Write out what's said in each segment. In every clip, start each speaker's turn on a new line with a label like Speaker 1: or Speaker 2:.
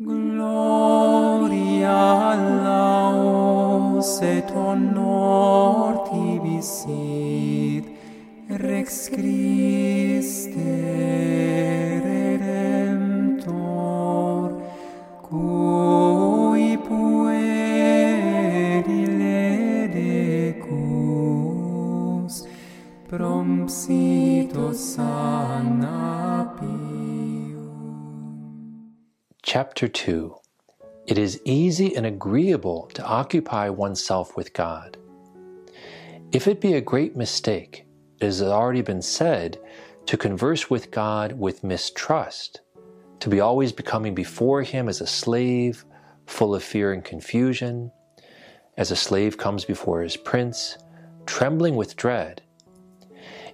Speaker 1: Gloria laus et honor tibi sit, Rex Christe Redemptor, cui pueri ledecus, prompsi
Speaker 2: Chapter 2 It is easy and agreeable to occupy oneself with God. If it be a great mistake, it has already been said, to converse with God with mistrust, to be always becoming before Him as a slave, full of fear and confusion, as a slave comes before his prince, trembling with dread.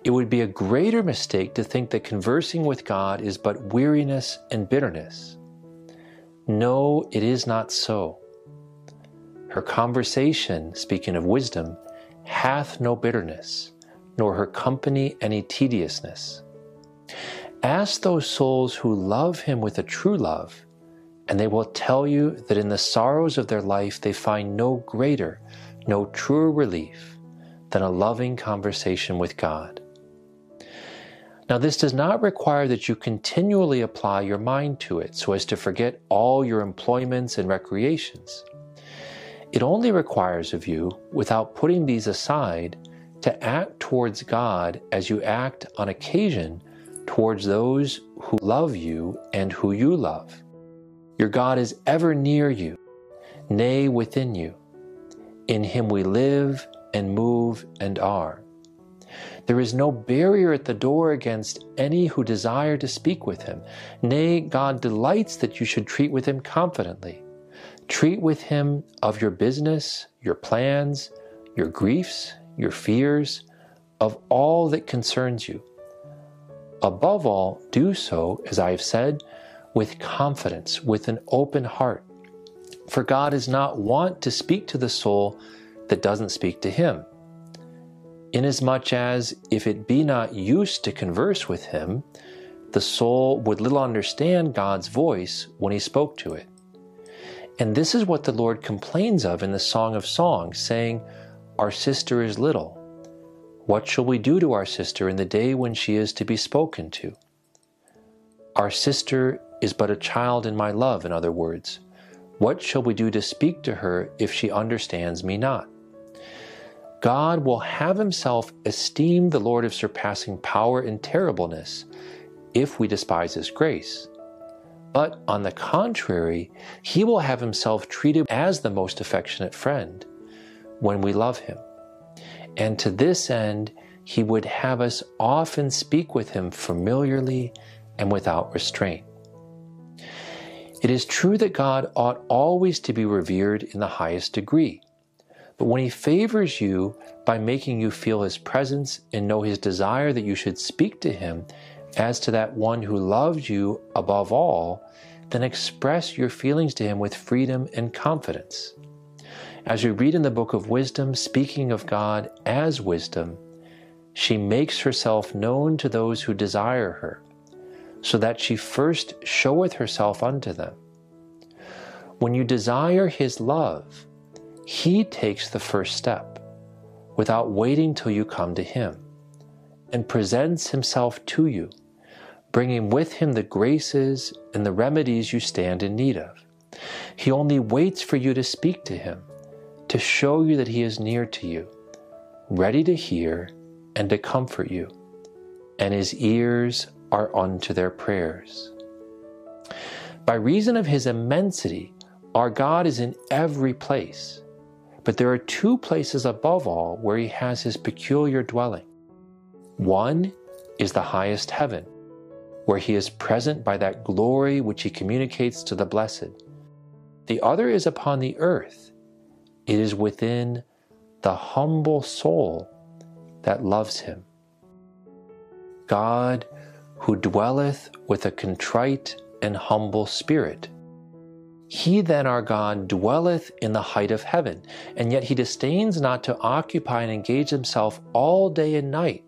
Speaker 2: It would be a greater mistake to think that conversing with God is but weariness and bitterness. No, it is not so. Her conversation, speaking of wisdom, hath no bitterness, nor her company any tediousness. Ask those souls who love him with a true love, and they will tell you that in the sorrows of their life they find no greater, no truer relief than a loving conversation with God. Now, this does not require that you continually apply your mind to it so as to forget all your employments and recreations. It only requires of you, without putting these aside, to act towards God as you act on occasion towards those who love you and who you love. Your God is ever near you, nay, within you. In Him we live and move and are. There is no barrier at the door against any who desire to speak with him. Nay, God delights that you should treat with him confidently. Treat with him of your business, your plans, your griefs, your fears, of all that concerns you. Above all, do so, as I have said, with confidence, with an open heart. For God is not wont to speak to the soul that doesn't speak to him inasmuch as if it be not used to converse with him, the soul would little understand God's voice when he spoke to it. And this is what the Lord complains of in the Song of Songs, saying, Our sister is little. What shall we do to our sister in the day when she is to be spoken to? Our sister is but a child in my love, in other words. What shall we do to speak to her if she understands me not? God will have himself esteem the Lord of surpassing power and terribleness if we despise his grace. But on the contrary, he will have himself treated as the most affectionate friend when we love him. And to this end, he would have us often speak with him familiarly and without restraint. It is true that God ought always to be revered in the highest degree. But when He favors you by making you feel His presence and know His desire that you should speak to Him as to that one who loves you above all, then express your feelings to Him with freedom and confidence. As we read in the book of wisdom, speaking of God as wisdom, she makes herself known to those who desire her, so that she first showeth herself unto them. When you desire His love, he takes the first step without waiting till you come to Him and presents Himself to you, bringing with Him the graces and the remedies you stand in need of. He only waits for you to speak to Him, to show you that He is near to you, ready to hear and to comfort you, and His ears are unto their prayers. By reason of His immensity, our God is in every place but there are two places above all where he has his peculiar dwelling. One is the highest heaven, where he is present by that glory which he communicates to the blessed. The other is upon the earth. It is within the humble soul that loves him. God, who dwelleth with a contrite and humble spirit, he then, our God, dwelleth in the height of heaven, and yet he disdains not to occupy and engage himself all day and night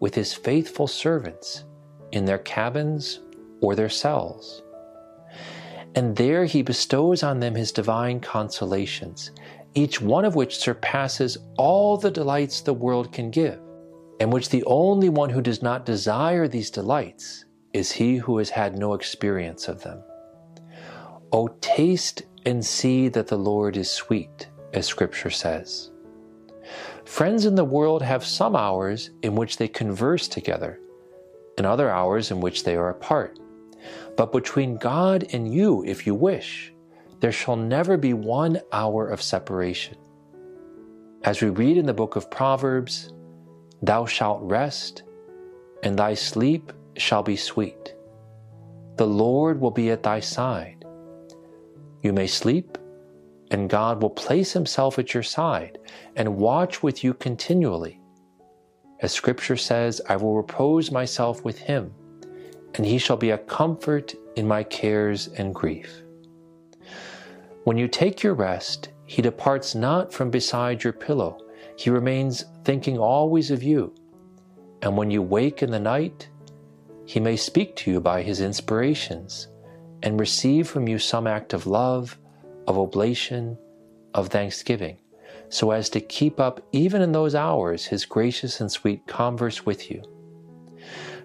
Speaker 2: with his faithful servants in their cabins or their cells. And there he bestows on them his divine consolations, each one of which surpasses all the delights the world can give, and which the only one who does not desire these delights is he who has had no experience of them. O taste and see that the Lord is sweet, as Scripture says. Friends in the world have some hours in which they converse together, and other hours in which they are apart. But between God and you, if you wish, there shall never be one hour of separation. As we read in the book of Proverbs, Thou shalt rest, and thy sleep shall be sweet. The Lord will be at thy side. You may sleep, and God will place himself at your side and watch with you continually. As Scripture says, I will repose myself with him, and he shall be a comfort in my cares and grief. When you take your rest, he departs not from beside your pillow. He remains thinking always of you. And when you wake in the night, he may speak to you by his inspirations and receive from you some act of love, of oblation, of thanksgiving, so as to keep up even in those hours his gracious and sweet converse with you.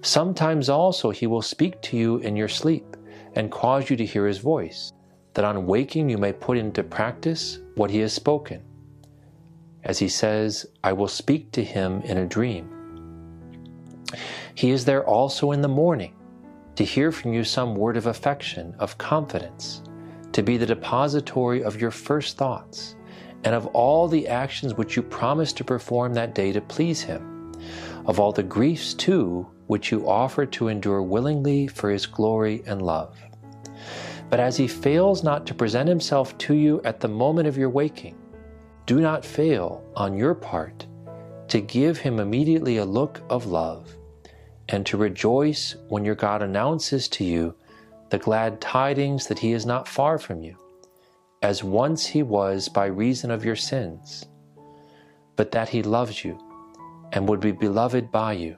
Speaker 2: Sometimes also he will speak to you in your sleep and cause you to hear his voice that on waking you may put into practice what he has spoken. As he says, I will speak to him in a dream. He is there also in the morning to hear from you some word of affection, of confidence, to be the depository of your first thoughts, and of all the actions which you promise to perform that day to please him, of all the griefs too which you offer to endure willingly for his glory and love. But as he fails not to present himself to you at the moment of your waking, do not fail on your part to give him immediately a look of love and to rejoice when your God announces to you the glad tidings that he is not far from you, as once he was by reason of your sins, but that he loves you and would be beloved by you.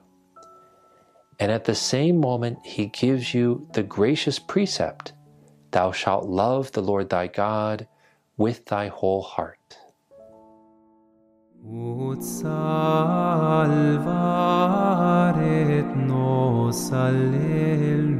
Speaker 2: And at the same moment, he gives you the gracious precept Thou shalt love the Lord thy God with thy whole heart.
Speaker 1: Ut salvaret nos, alleluia.